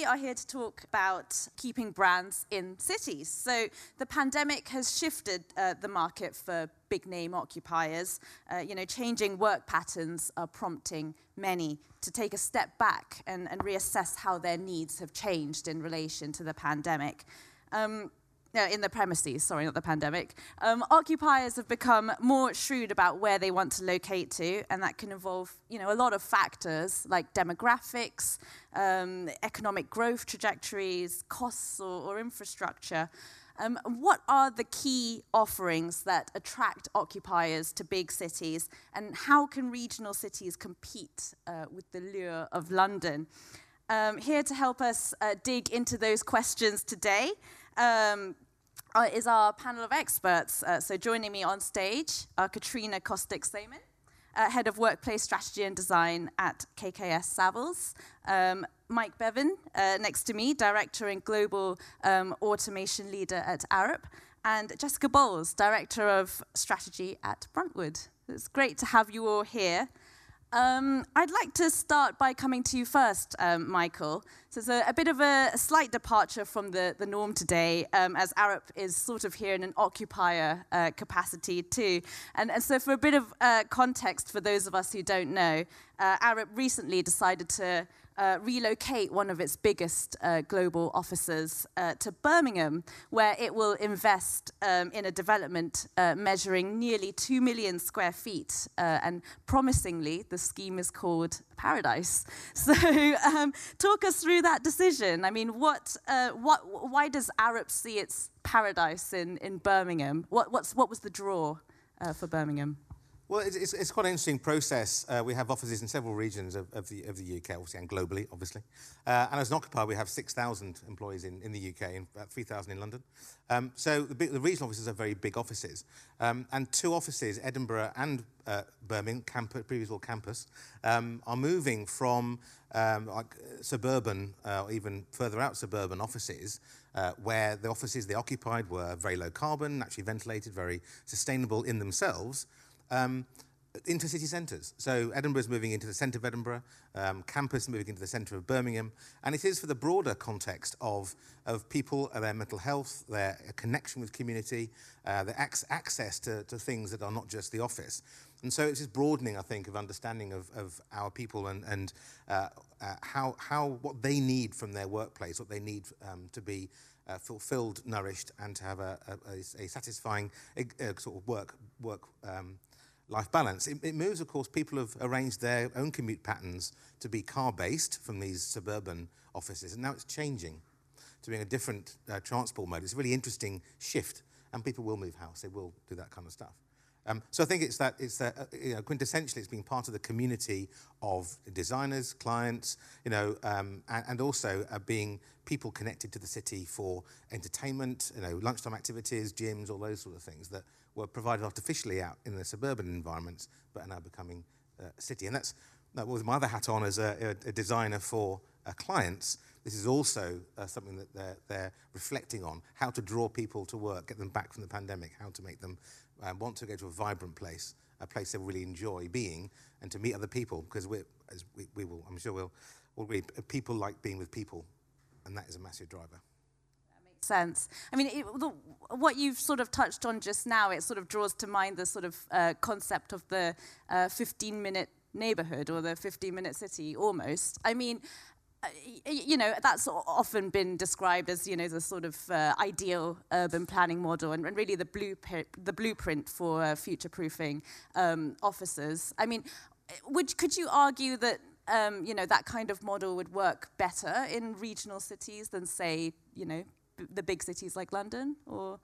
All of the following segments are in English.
we are here to talk about keeping brands in cities. So, the pandemic has shifted uh, the market for big name occupiers. Uh, you know, changing work patterns are prompting many to take a step back and, and reassess how their needs have changed in relation to the pandemic. Um, no, in the premises, sorry, not the pandemic, um, occupiers have become more shrewd about where they want to locate to, and that can involve, you know, a lot of factors like demographics, um, economic growth trajectories, costs or, or infrastructure. Um, what are the key offerings that attract occupiers to big cities, and how can regional cities compete uh, with the lure of London? Um, here to help us uh, dig into those questions today um, uh, is our panel of experts. Uh, so joining me on stage are Katrina Kostic-Samen, uh, Head of Workplace Strategy and Design at KKS Savills. Um, Mike Beaven, uh, next to me, Director and Global um, Automation Leader at Arup. And Jessica Bowles, Director of Strategy at Bruntwood. It's great to have you all here. Um, I'd like to start by coming to you first, um, Michael. So it's a, a, bit of a, slight departure from the, the norm today, um, as Arup is sort of here in an occupier uh, capacity too. And, and, so for a bit of uh, context for those of us who don't know, uh, Arup recently decided to uh, relocate one of its biggest uh, global offices uh, to Birmingham, where it will invest um, in a development uh, measuring nearly 2 million square feet. Uh, and promisingly, the scheme is called Paradise. So, um, talk us through that decision. I mean, what, uh, what, why does Arup see its paradise in, in Birmingham? What, what's, what was the draw for Birmingham? Well, it's, it's, it's, quite an interesting process. Uh, we have offices in several regions of, of, the, of the UK, obviously, and globally, obviously. Uh, and as an occupier, we have 6,000 employees in, in the UK and about 3,000 in London. Um, so the, big, the, regional offices are very big offices. Um, and two offices, Edinburgh and uh, Birmingham, campus, previous campus, um, are moving from um, like suburban uh, or even further out suburban offices uh, where the offices they occupied were very low carbon, naturally ventilated, very sustainable in themselves, um, into city centres. So Edinburgh is moving into the centre of Edinburgh, um, campus moving into the centre of Birmingham, and it is for the broader context of, of people, uh, their mental health, their connection with community, uh, their ac access to, to things that are not just the office. And so it's just broadening, I think, of understanding of, of our people and, and uh, uh, how, how, what they need from their workplace, what they need um, to be uh, fulfilled, nourished, and to have a, a, a satisfying uh, sort of work, work um, life balance. It, it moves, of course, people have arranged their own commute patterns to be car based from these suburban offices, and now it's changing to being a different uh, transport mode. It's a really interesting shift, and people will move house, they will do that kind of stuff. Um, so I think it's that, it's that uh, you know, quintessentially it's being part of the community of designers, clients, you know, um, and, and also uh, being people connected to the city for entertainment, you know, lunchtime activities, gyms, all those sort of things that were provided artificially out in the suburban environments, but are now becoming uh, city. And that's that was my other hat on as a, a, designer for uh, clients. This is also uh, something that they're, they're reflecting on, how to draw people to work, get them back from the pandemic, how to make them want to go to a vibrant place, a place they really enjoy being, and to meet other people, because we, we, will, I'm sure we'll, we'll people like being with people, and that is a massive driver That makes sense. I mean, it, the, what you've sort of touched on just now, it sort of draws to mind the sort of uh, concept of the 15-minute uh, neighborhood or the 15-minute city, almost. I mean, you know, that's often been described as, you know, the sort of uh, ideal urban planning model and, and really the blueprint, the blueprint for uh, future-proofing um, offices. I mean, would, could you argue that um, you know, that kind of model would work better in regional cities than, say, you know, the big cities like London, or?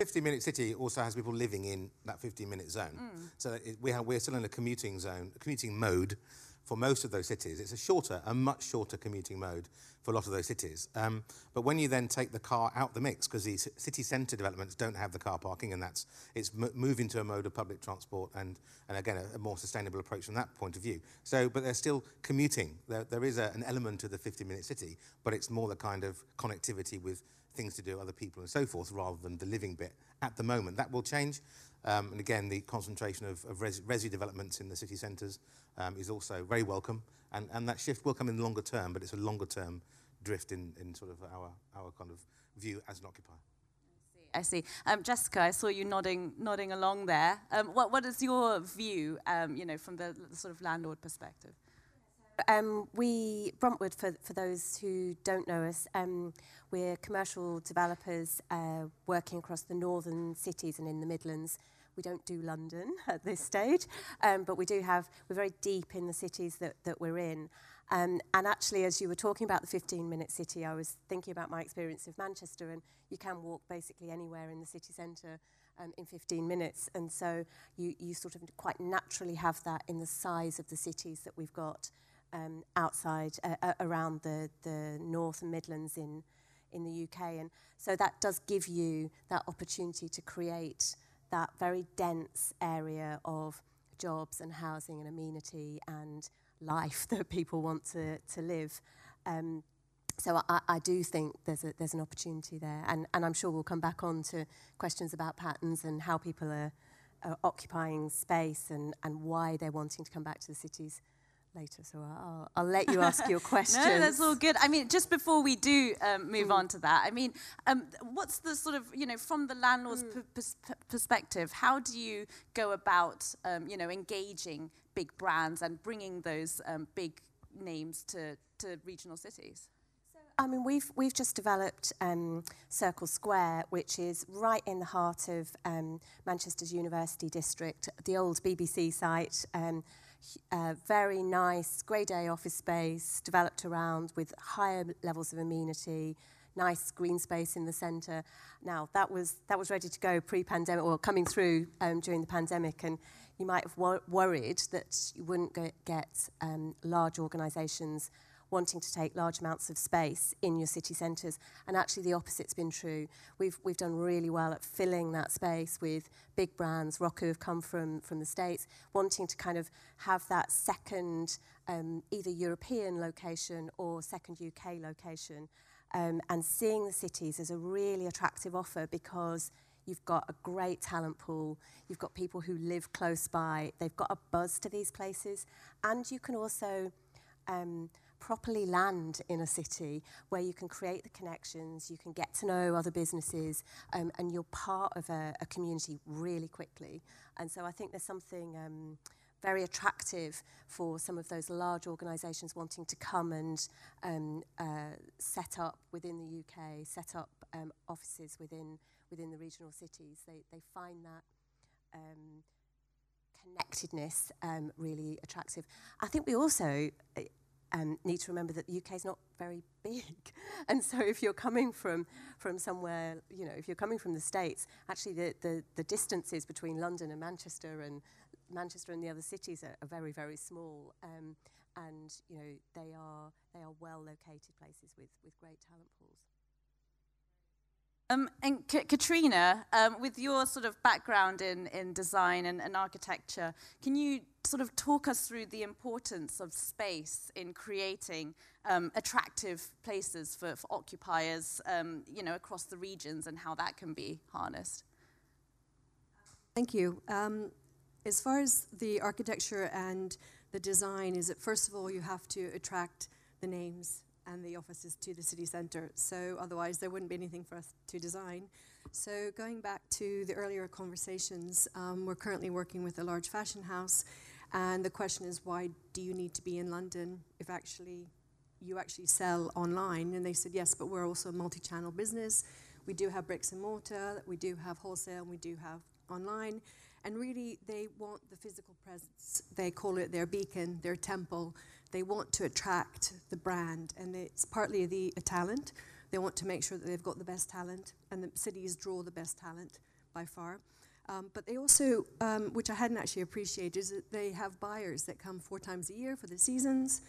15-minute city also has people living in that 15-minute zone. Mm. So it, we have, we're still in a commuting zone, a commuting mode for most of those cities. It's a shorter, a much shorter commuting mode for a lot of those cities. Um, but when you then take the car out the mix, because the city centre developments don't have the car parking, and that's it's moving to a mode of public transport and, and again, a, a more sustainable approach from that point of view. So, but they're still commuting. There, there is a, an element to the 50-minute city, but it's more the kind of connectivity with things to do, other people and so forth, rather than the living bit at the moment. That will change. Um, and again, the concentration of, of res resi developments in the city centres um, is also very welcome. And, and that shift will come in the longer term, but it's a longer term drift in, in sort of our, our kind of view as an occupier. I see. Um, Jessica, I saw you nodding, nodding along there. Um, what, what is your view, um, you know, from the, the sort of landlord perspective? Um, we, Bruntwood, for, for those who don't know us, um, we're commercial developers uh, working across the northern cities and in the Midlands. We don't do London at this stage, um, but we do have, we're very deep in the cities that, that we're in. Um, and actually, as you were talking about the 15 minute city, I was thinking about my experience of Manchester, and you can walk basically anywhere in the city centre um, in 15 minutes. And so you, you sort of quite naturally have that in the size of the cities that we've got um, outside, uh, uh, around the, the North and Midlands in, in the UK. And so that does give you that opportunity to create that very dense area of jobs and housing and amenity and life that people want to, to live. Um, so I, I do think there's, a, there's an opportunity there. And, and I'm sure we'll come back on to questions about patterns and how people are, are occupying space and, and why they're wanting to come back to the cities later, so I'll, I'll let you ask your question. no, that's all good. I mean, just before we do um, move mm. on to that, I mean, um, what's the sort of, you know, from the landlord's mm. perspective, how do you go about, um, you know, engaging big brands and bringing those um, big names to, to regional cities? I mean, we've we've just developed um, Circle Square, which is right in the heart of um, Manchester's University District, the old BBC site. Um, uh, very nice grade A office space developed around with higher levels of amenity, nice green space in the centre. Now that was that was ready to go pre-pandemic or coming through um, during the pandemic, and you might have wor- worried that you wouldn't get um, large organisations wanting to take large amounts of space in your city centres. And actually, the opposite's been true. We've, we've done really well at filling that space with big brands, Roku have come from, from the States, wanting to kind of have that second, um, either European location or second UK location. Um, and seeing the cities as a really attractive offer because you've got a great talent pool, you've got people who live close by, they've got a buzz to these places, and you can also um, properly land in a city where you can create the connections, you can get to know other businesses, um, and you're part of a, a, community really quickly. And so I think there's something um, very attractive for some of those large organisations wanting to come and um, uh, set up within the UK, set up um, offices within within the regional cities. They they find that. Um, connectedness um, really attractive. I think we also um, need to remember that the UK is not very big. And so if you're coming from, from somewhere, you know, if you're coming from the States, actually the, the, the distances between London and Manchester and Manchester and the other cities are, are very, very small. Um, and, you know, they are, they are well-located places with, with great talent pools. Um, and K- Katrina, um, with your sort of background in, in design and, and, architecture, can you sort of talk us through the importance of space in creating um, attractive places for, for occupiers, um, you know, across the regions and how that can be harnessed? Thank you. Um, as far as the architecture and the design, is that first of all you have to attract the names and the offices to the city centre. So otherwise, there wouldn't be anything for us to design. So going back to the earlier conversations, um, we're currently working with a large fashion house, and the question is, why do you need to be in London if actually you actually sell online? And they said, yes, but we're also a multi-channel business. We do have bricks and mortar, we do have wholesale, and we do have online. And really, they want the physical presence. They call it their beacon, their temple they want to attract the brand, and it's partly the talent. They want to make sure that they've got the best talent, and the cities draw the best talent by far. Um, but they also, um, which I hadn't actually appreciated, is that they have buyers that come four times a year for the seasons.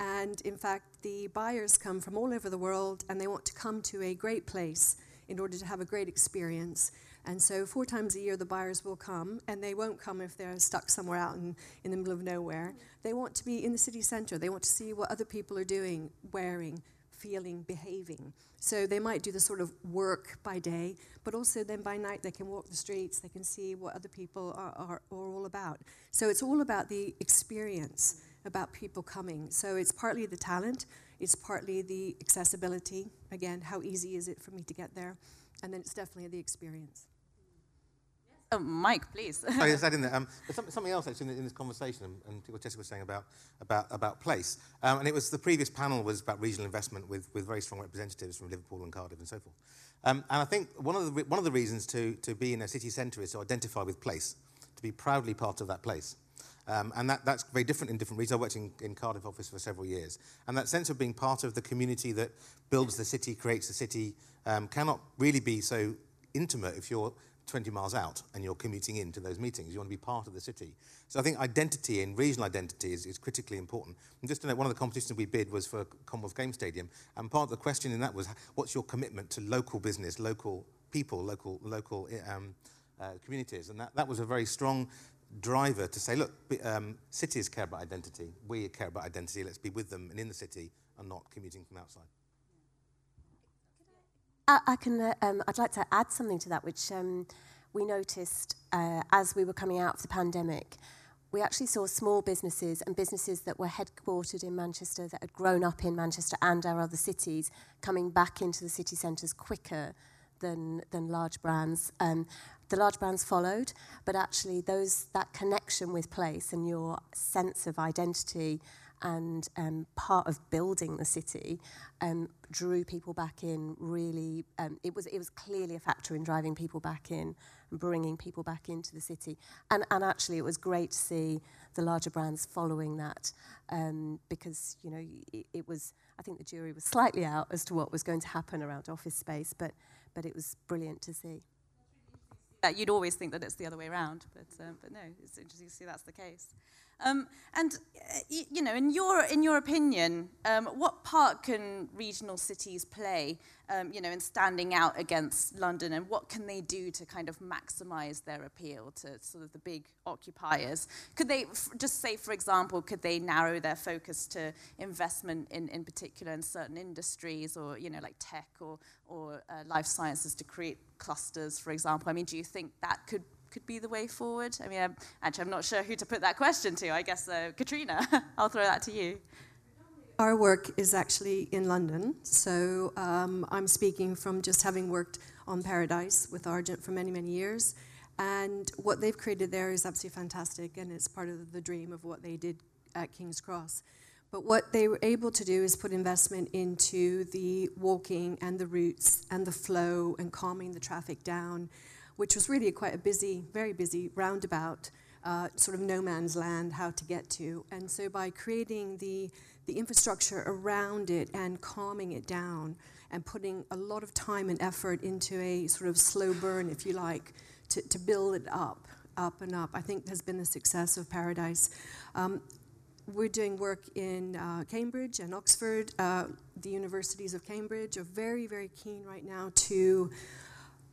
And in fact, the buyers come from all over the world and they want to come to a great place in order to have a great experience. And so, four times a year, the buyers will come, and they won't come if they're stuck somewhere out in, in the middle of nowhere. They want to be in the city center. They want to see what other people are doing, wearing, feeling, behaving. So, they might do the sort of work by day, but also then by night, they can walk the streets, they can see what other people are, are, are all about. So, it's all about the experience about people coming. So, it's partly the talent, It's partly the accessibility. Again, how easy is it for me to get there? And then it's definitely the experience. Oh, Mike, please. oh, yes, that in there. Um, something else actually in, in this conversation, and, and what Jessica was saying about about about place. Um, and it was the previous panel was about regional investment with with very strong representatives from Liverpool and Cardiff and so forth. Um, and I think one of the one of the reasons to to be in a city centre is to identify with place, to be proudly part of that place. Um, and that, that's very different in different regions. I worked in, in Cardiff office for several years. And that sense of being part of the community that builds the city, creates the city, um, cannot really be so intimate if you're 20 miles out and you're commuting into those meetings. You want to be part of the city. So I think identity and regional identity is, is critically important. And just to note, one of the competitions we bid was for Commonwealth Games Stadium. And part of the question in that was, what's your commitment to local business, local people, local, local um, uh, communities? And that, that was a very strong driver to say, look, um, cities care about identity. We care about identity. Let's be with them and in the city and not commuting from outside. I, I can. Uh, um, I'd like to add something to that, which um, we noticed uh, as we were coming out of the pandemic. We actually saw small businesses and businesses that were headquartered in Manchester, that had grown up in Manchester and our other cities, coming back into the city centres quicker than, than large brands. Um, the large brands followed, but actually those that connection with place and your sense of identity and um, part of building the city um, drew people back in really um, it was it was clearly a factor in driving people back in and bringing people back into the city and and actually it was great to see the larger brands following that um, because you know it, it was I think the jury was slightly out as to what was going to happen around office space but but it was brilliant to see that you'd always think that it's the other way around, but uh, but no, it's interesting to see that's the case. Um, and uh, you know, in your in your opinion, um, what part can regional cities play, um, you know, in standing out against London, and what can they do to kind of maximise their appeal to sort of the big occupiers? Could they just say, for example, could they narrow their focus to investment in, in particular in certain industries, or you know, like tech or or uh, life sciences to create clusters, for example? I mean, do you think that could could be the way forward? I mean, I'm, actually, I'm not sure who to put that question to. I guess, uh, Katrina, I'll throw that to you. Our work is actually in London, so um, I'm speaking from just having worked on Paradise with Argent for many, many years. And what they've created there is absolutely fantastic, and it's part of the dream of what they did at King's Cross. But what they were able to do is put investment into the walking and the routes and the flow and calming the traffic down which was really quite a busy, very busy roundabout, uh, sort of no man's land, how to get to. And so by creating the, the infrastructure around it and calming it down and putting a lot of time and effort into a sort of slow burn, if you like, to, to build it up, up and up, I think has been the success of Paradise. Um, we're doing work in uh, Cambridge and Oxford. Uh, the universities of Cambridge are very, very keen right now to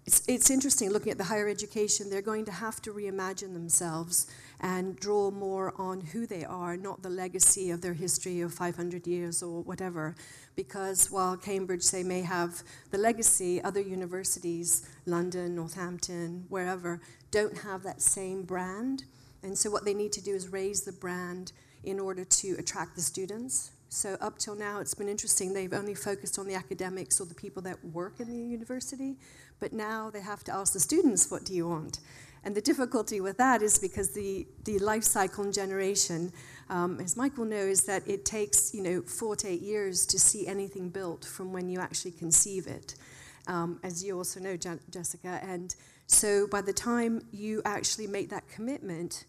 it's, it's interesting looking at the higher education, they're going to have to reimagine themselves and draw more on who they are, not the legacy of their history of 500 years or whatever. Because while Cambridge, say, may have the legacy, other universities, London, Northampton, wherever, don't have that same brand. And so what they need to do is raise the brand in order to attract the students. So up till now, it's been interesting. They've only focused on the academics or the people that work in the university, but now they have to ask the students, what do you want? And the difficulty with that is because the, the life cycle and generation, um, as Mike will know, is that it takes you know four to eight years to see anything built from when you actually conceive it, um, as you also know, Je- Jessica. And so by the time you actually make that commitment,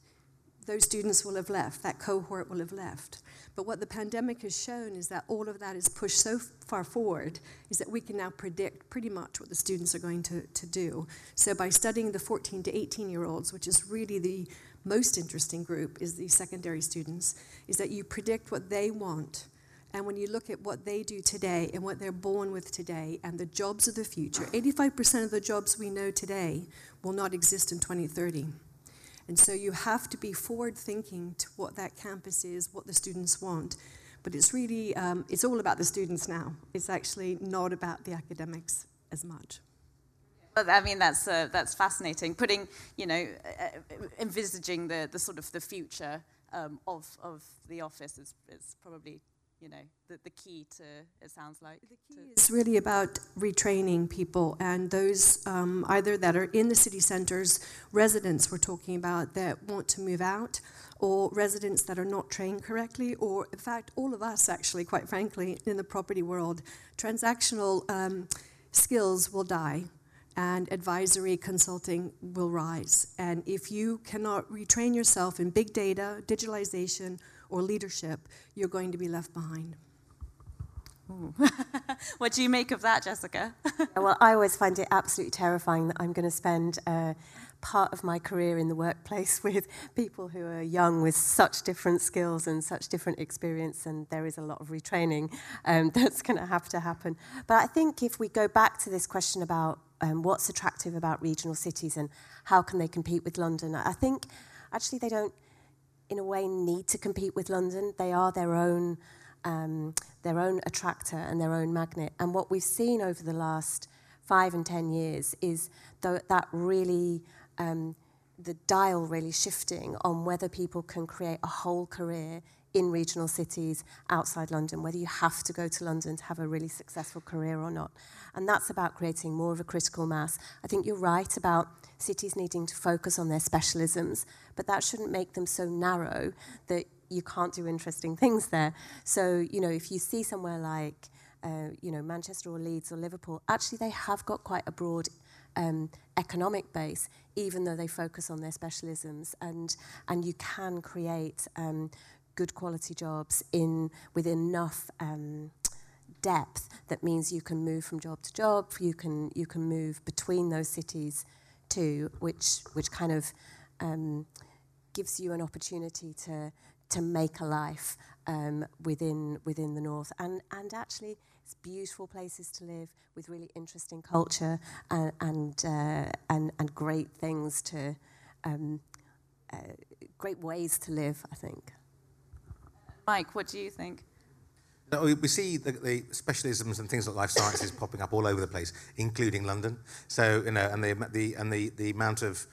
those students will have left, that cohort will have left. But what the pandemic has shown is that all of that is pushed so far forward is that we can now predict pretty much what the students are going to, to do. So by studying the 14 to 18 year olds, which is really the most interesting group, is the secondary students, is that you predict what they want. And when you look at what they do today and what they're born with today and the jobs of the future, 85% of the jobs we know today will not exist in 2030. And so you have to be forward thinking to what that campus is, what the students want. But it's really, um, it's all about the students now. It's actually not about the academics as much. Well, I mean, that's, uh, that's fascinating. Putting, you know, uh, envisaging the, the sort of the future um, of, of the office is, is probably you know, the, the key to, it sounds like. The key is really about retraining people and those um, either that are in the city centres, residents we're talking about that want to move out, or residents that are not trained correctly, or in fact, all of us actually, quite frankly, in the property world. Transactional um, skills will die and advisory consulting will rise. And if you cannot retrain yourself in big data, digitalization, or leadership, you're going to be left behind. what do you make of that, Jessica? well, I always find it absolutely terrifying that I'm going to spend uh, part of my career in the workplace with people who are young with such different skills and such different experience, and there is a lot of retraining um, that's going to have to happen. But I think if we go back to this question about um, what's attractive about regional cities and how can they compete with London, I think actually they don't, in a way, need to compete with London. They are their own, um, their own attractor and their own magnet. And what we've seen over the last five and ten years is that really um, the dial really shifting on whether people can create a whole career in regional cities outside London, whether you have to go to London to have a really successful career or not. And that's about creating more of a critical mass. I think you're right about cities needing to focus on their specialisms, but that shouldn't make them so narrow that you can't do interesting things there. So, you know, if you see somewhere like, uh, you know, Manchester or Leeds or Liverpool, actually they have got quite a broad um, economic base, even though they focus on their specialisms. And, and you can create um, good quality jobs in, with enough um, depth that means you can move from job to job, you can, you can move between those cities too, which, which kind of um, gives you an opportunity to, to make a life um, within, within the north. And, and actually, it's beautiful places to live with really interesting culture and and uh, and, and great things to um, uh, great ways to live. I think. Mike, what do you think? We see the, the, specialisms and things like life sciences popping up all over the place, including London. So you know, and the the and the, the amount of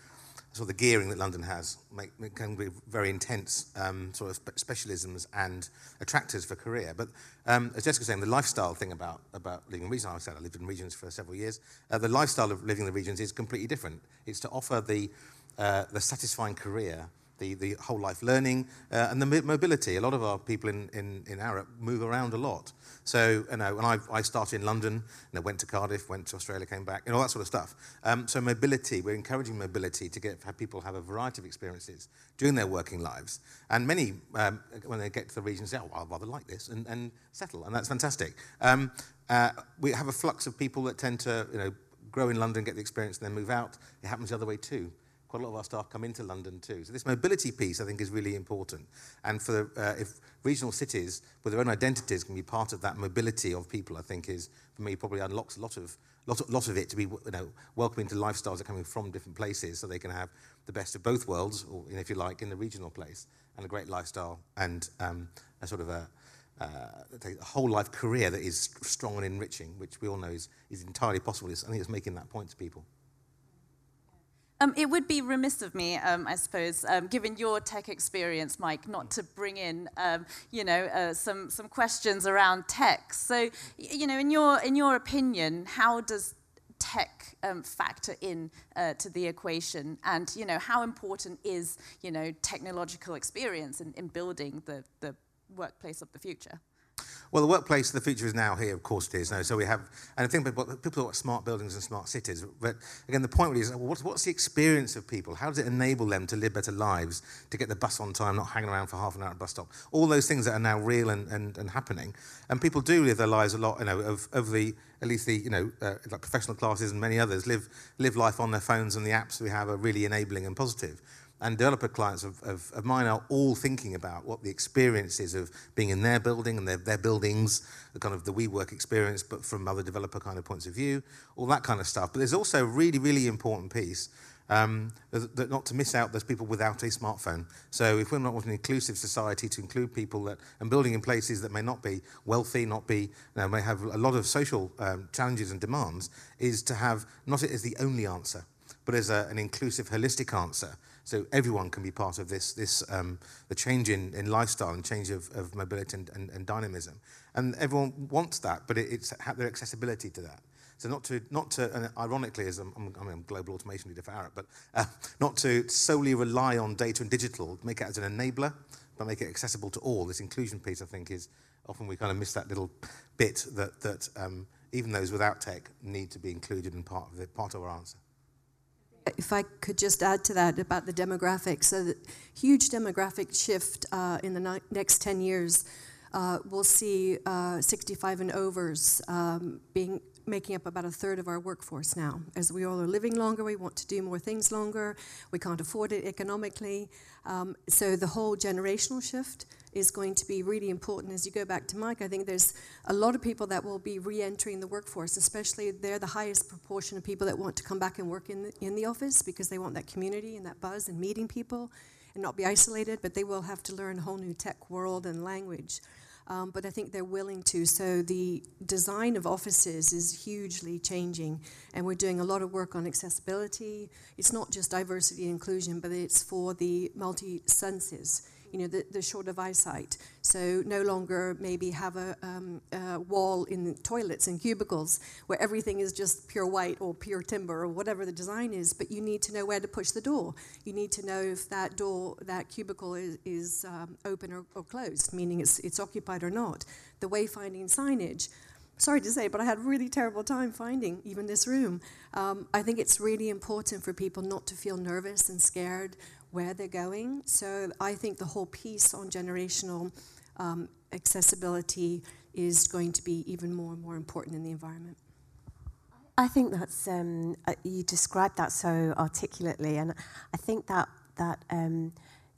sort of the gearing that London has make, can be very intense um, sort of specialisms and attractors for career. But um, as Jessica was saying, the lifestyle thing about, about living in regions, I said I lived in regions for several years, uh, the lifestyle of living in the regions is completely different. It's to offer the, uh, the satisfying career the, the whole life learning uh, and the mobility. A lot of our people in, in, in Arup move around a lot. So, you know, when I, I started in London, you know, went to Cardiff, went to Australia, came back, and all that sort of stuff. Um, so mobility, we're encouraging mobility to get have people have a variety of experiences during their working lives. And many, um, when they get to the region, say, oh, I'd rather like this, and, and settle, and that's fantastic. Um, uh, we have a flux of people that tend to, you know, grow in London, get the experience, and then move out. It happens the other way too quite a lot of our staff come into London too. So this mobility piece, I think, is really important. And for uh, if regional cities with their own identities can be part of that mobility of people, I think is for me probably unlocks a lot of lot of, lot of it to be you know welcoming to lifestyles that are coming from different places, so they can have the best of both worlds, or you know, if you like, in the regional place and a great lifestyle and um, a sort of a uh, a whole life career that is strong and enriching, which we all know is, is entirely possible. It's, I think it's making that point to people. Um, it would be remiss of me, um, I suppose, um, given your tech experience, Mike, not to bring in, um, you know, uh, some some questions around tech. So, you know, in your in your opinion, how does tech um, factor in uh, to the equation, and you know, how important is you know technological experience in, in building the the workplace of the future? Well, the workplace of the future is now here, of course it is. No? So we have, and I think people, people talk about smart buildings and smart cities, but again, the point really is, well, what's, what's the experience of people? How does it enable them to live better lives, to get the bus on time, not hanging around for half an hour at a bus stop? All those things that are now real and, and, and happening. And people do live their lives a lot, you know, of, of the, at least the, you know, uh, like professional classes and many others live, live life on their phones and the apps we have are really enabling and positive and developer clients of, of, of mine are all thinking about what the experience is of being in their building and their, their buildings, the kind of the WeWork experience, but from other developer kind of points of view, all that kind of stuff. But there's also a really, really important piece um, that not to miss out those people without a smartphone. So if we're not an inclusive society to include people that, and building in places that may not be wealthy, not be, you know, may have a lot of social um, challenges and demands, is to have, not it as the only answer, but as a, an inclusive, holistic answer So everyone can be part of this, this um, the change in, in lifestyle and change of, of mobility and, and, and dynamism. And everyone wants that, but it, it's their accessibility to that. So not to, not to and ironically, as I'm, I'm, I mean, I'm global automation leader for Arup, but uh, not to solely rely on data and digital, make it as an enabler, but make it accessible to all. This inclusion piece, I think, is often we kind of miss that little bit that, that um, even those without tech need to be included in part of, the, part of our answer. If I could just add to that about the demographics, so the huge demographic shift uh, in the next 10 years, uh, we'll see uh, 65 and overs um, being making up about a third of our workforce now. As we all are living longer, we want to do more things longer, we can't afford it economically. Um, so the whole generational shift is going to be really important. As you go back to Mike, I think there's a lot of people that will be re entering the workforce, especially they're the highest proportion of people that want to come back and work in the, in the office because they want that community and that buzz and meeting people and not be isolated, but they will have to learn a whole new tech world and language um, but I think they're willing to. So the design of offices is hugely changing, and we're doing a lot of work on accessibility. It's not just diversity and inclusion, but it's for the multi senses you know, the, the short of eyesight. So no longer maybe have a, um, a wall in toilets and cubicles where everything is just pure white or pure timber or whatever the design is, but you need to know where to push the door. You need to know if that door, that cubicle is, is um, open or, or closed, meaning it's, it's occupied or not. The wayfinding signage sorry to say, but I had a really terrible time finding even this room. Um, I think it's really important for people not to feel nervous and scared where they're going. So I think the whole piece on generational um, accessibility is going to be even more and more important in the environment. I think that's um, uh, you described that so articulately, and I think that that um,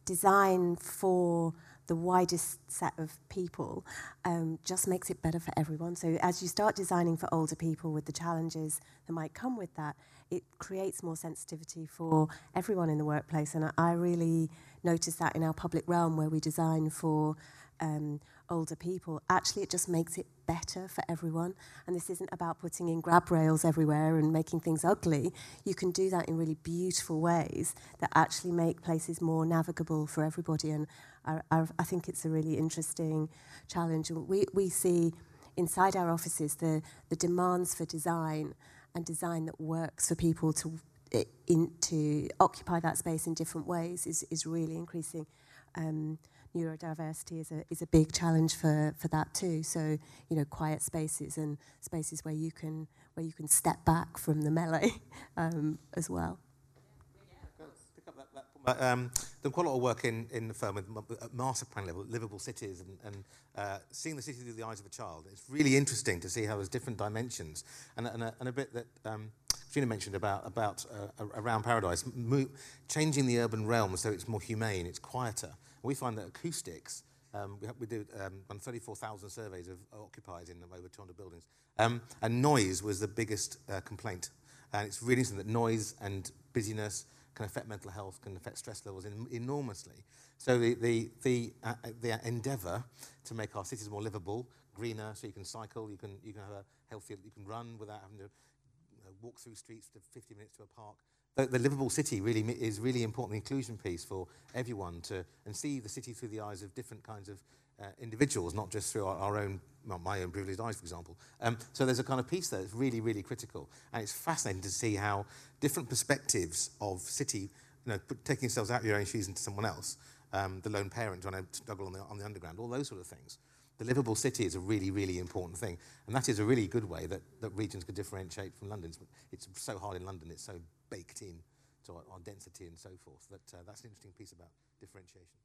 design for the widest set of people um, just makes it better for everyone. So as you start designing for older people with the challenges that might come with that, it creates more sensitivity for everyone in the workplace. And I, I really notice that in our public realm where we design for um, older people. Actually, it just makes it better for everyone. And this isn't about putting in grab rails everywhere and making things ugly. You can do that in really beautiful ways that actually make places more navigable for everybody. And I, I, I think it's a really interesting challenge. We, we see inside our offices the, the demands for design and design that works for people to in, to occupy that space in different ways is, is really increasing. Um, neurodiversity is a, is a big challenge for, for that too. So, you know, quiet spaces and spaces where you can, where you can step back from the melee um, as well. But um, done quite a lot of work in, in the firm with at master plan level, livable cities, and, and uh, seeing the city through the eyes of a child. It's really interesting to see how there's different dimensions, and, and, a, and a bit that um, Gina mentioned about about uh, around paradise, mo- changing the urban realm so it's more humane, it's quieter. We find that acoustics, um, we, we did um, 34,000 surveys of occupiers in over 200 buildings, um, and noise was the biggest uh, complaint. And it's really interesting that noise and busyness can affect mental health, can affect stress levels in, enormously. So the, the, the, uh, the endeavour to make our cities more livable, greener, so you can cycle, you can, you can have a healthier, you can run without having to uh, walk through streets to 50 minutes to a park, The, the livable city really is really important, the inclusion piece for everyone to, and see the city through the eyes of different kinds of uh, individuals, not just through our, our own, well, my own privileged eyes, for example. Um, so there's a kind of piece there that's really, really critical. And it's fascinating to see how different perspectives of city, you know, taking yourselves out of your own shoes into someone else, um, the lone parent trying to struggle on the, on the underground, all those sort of things. The livable city is a really, really important thing. And that is a really good way that, that regions could differentiate from London. It's, it's so hard in London, it's so baked in to our, our density and so forth. That, uh, that's an interesting piece about differentiation.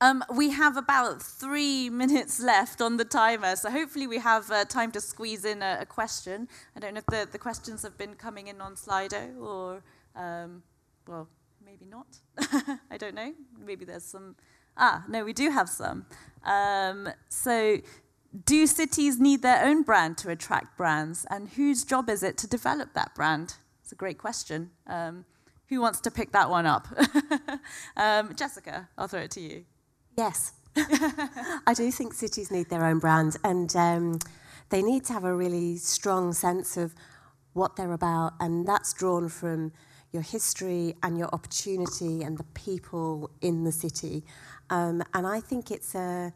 Um, we have about three minutes left on the timer, so hopefully we have uh, time to squeeze in a, a, question. I don't know if the, the questions have been coming in on Slido or, um, well, maybe not. I don't know. Maybe there's some. Ah, no, we do have some. Um, so, do cities need their own brand to attract brands, and whose job is it to develop that brand? It's a great question. Um, who wants to pick that one up? Um, Jessica, I'll throw it to you. Yes. I do think cities need their own brand and um, they need to have a really strong sense of what they're about, and that's drawn from your history and your opportunity and the people in the city. Um, and I think it's a,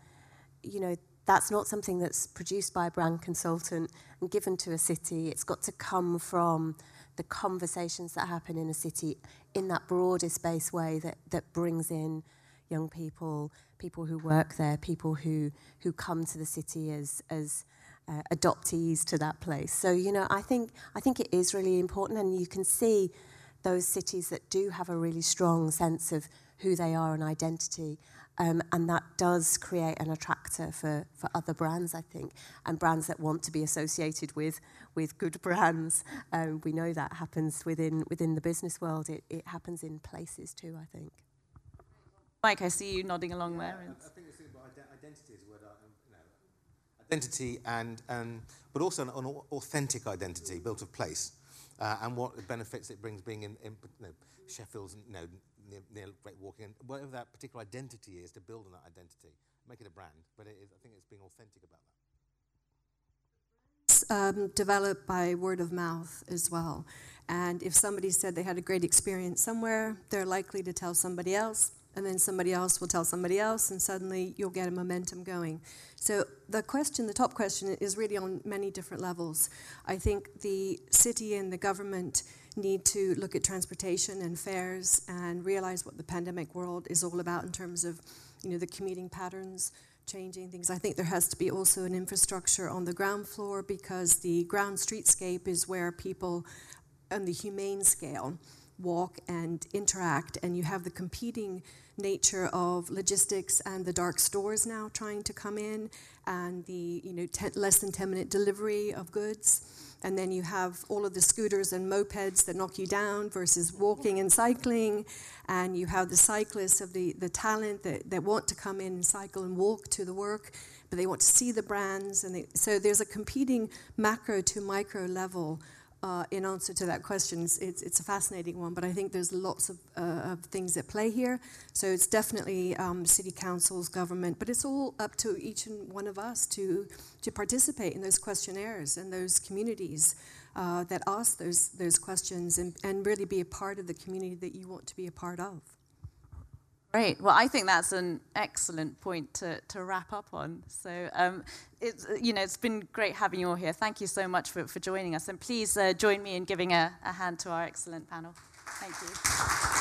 you know, that's not something that's produced by a brand consultant and given to a city. It's got to come from the conversations that happen in a city in that broader space way that, that brings in young people, people who work there, people who, who come to the city as, as uh, adoptees to that place. So, you know, I think, I think it is really important and you can see those cities that do have a really strong sense of who they are and identity. Um, and that does create an attractor for, for other brands, I think, and brands that want to be associated with, with good brands. Um, we know that happens within, within the business world. It, it happens in places too, I think. Mike, I see you nodding along there. I, I think it's about identity is word, um, you know, identity and, um, but also an, an authentic identity built of place uh, and what benefits it brings being in, in you know, Sheffield's, you know, near, near Great Walking, and whatever that particular identity is, to build on that identity, make it a brand. But I think it's being authentic about that. Um, developed by word of mouth as well. And if somebody said they had a great experience somewhere, they're likely to tell somebody else, and then somebody else will tell somebody else, and suddenly you'll get a momentum going. So the question, the top question, is really on many different levels. I think the city and the government need to look at transportation and fares and realize what the pandemic world is all about in terms of, you know, the commuting patterns changing things. I think there has to be also an infrastructure on the ground floor because the ground streetscape is where people on the humane scale walk and interact, and you have the competing nature of logistics and the dark stores now trying to come in, and the you know ten, less than 10 minute delivery of goods. And then you have all of the scooters and mopeds that knock you down versus walking and cycling. And you have the cyclists of the, the talent that, that want to come in and cycle and walk to the work, but they want to see the brands. And they, so there's a competing macro to micro level uh, in answer to that question. It's, it's, a fascinating one, but I think there's lots of, uh, of things at play here. So it's definitely um, city councils, government, but it's all up to each and one of us to, to participate in those questionnaires and those communities uh, that ask those, those questions and, and really be a part of the community that you want to be a part of. Great. Well, I think that's an excellent point to, to wrap up on. So, um, it's, you know, it's been great having you all here. Thank you so much for, for joining us. And please uh, join me in giving a, a hand to our excellent panel. Thank you.